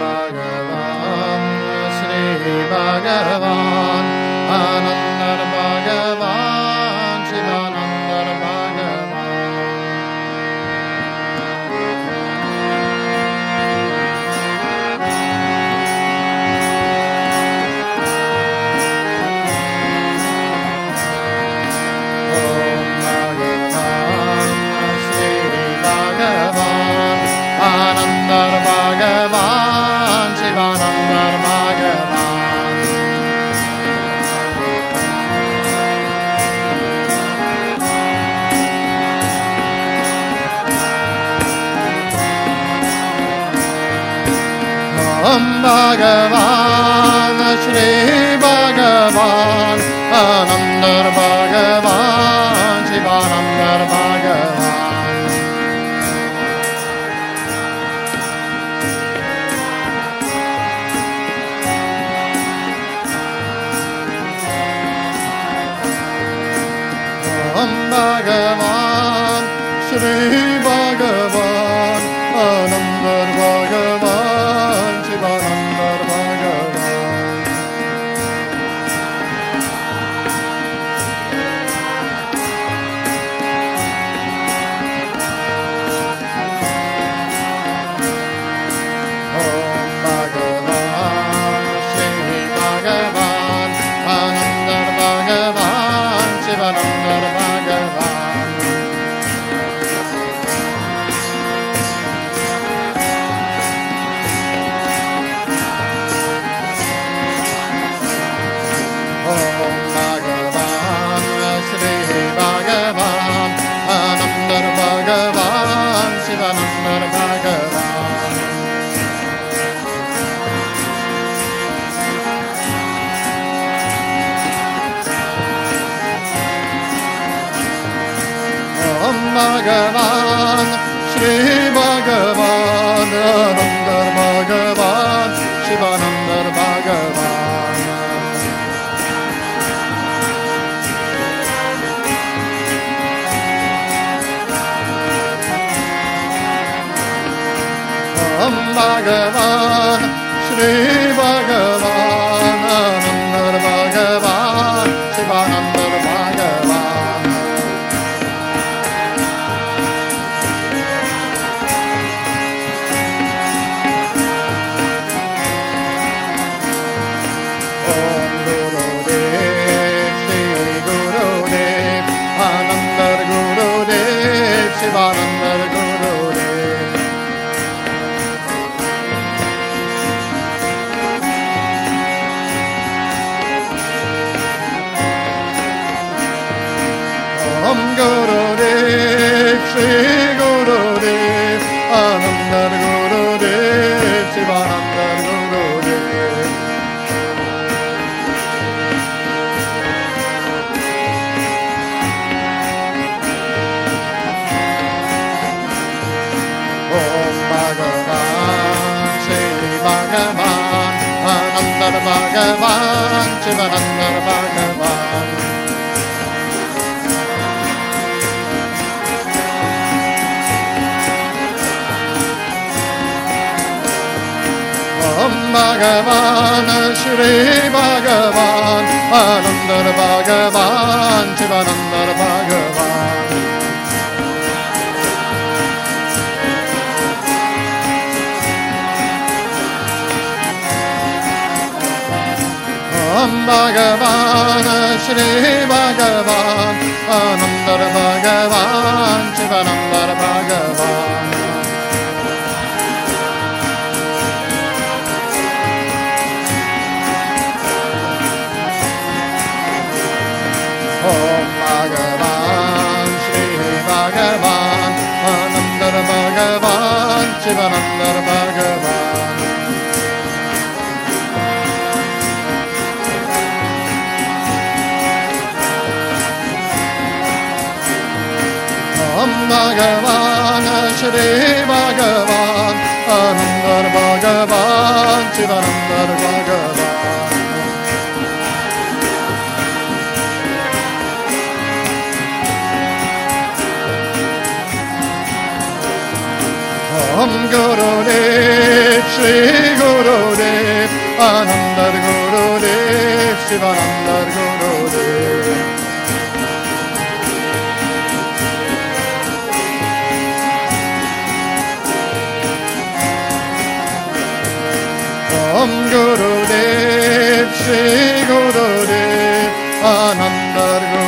भगवान् श्रीभगवान् Bhagavan, Shri Bhagavan, Anandar Bhagavan, Shivanandar Bhagavan. Om Bhagavan, Shri Bhagavan, Bhagavan, Shri Bhagavan, Anandar Bhagavan, Shivanandar Bhagavan. Om Bhagavan, Shri Bhagavan. Bhagavan, Shivanandana Bhagavan. Om Bhagavan, Shri Bhagavan, Anandana Bhagavan, Om Bhagavana Shri Bhagavan Anandar Bhagavan Shivanandar Bhagavan Om Bhagavan Shri Bhagavan Anandar Bhagavan Shivanandar Bhagavan Bhagavan Shri Bhagavan Anandar Bhagavan Chidanandar Bhagavan. Om Guru Dev Shri Guru Dev Anandar Guru Dev Shivanandar Guru Gurudev,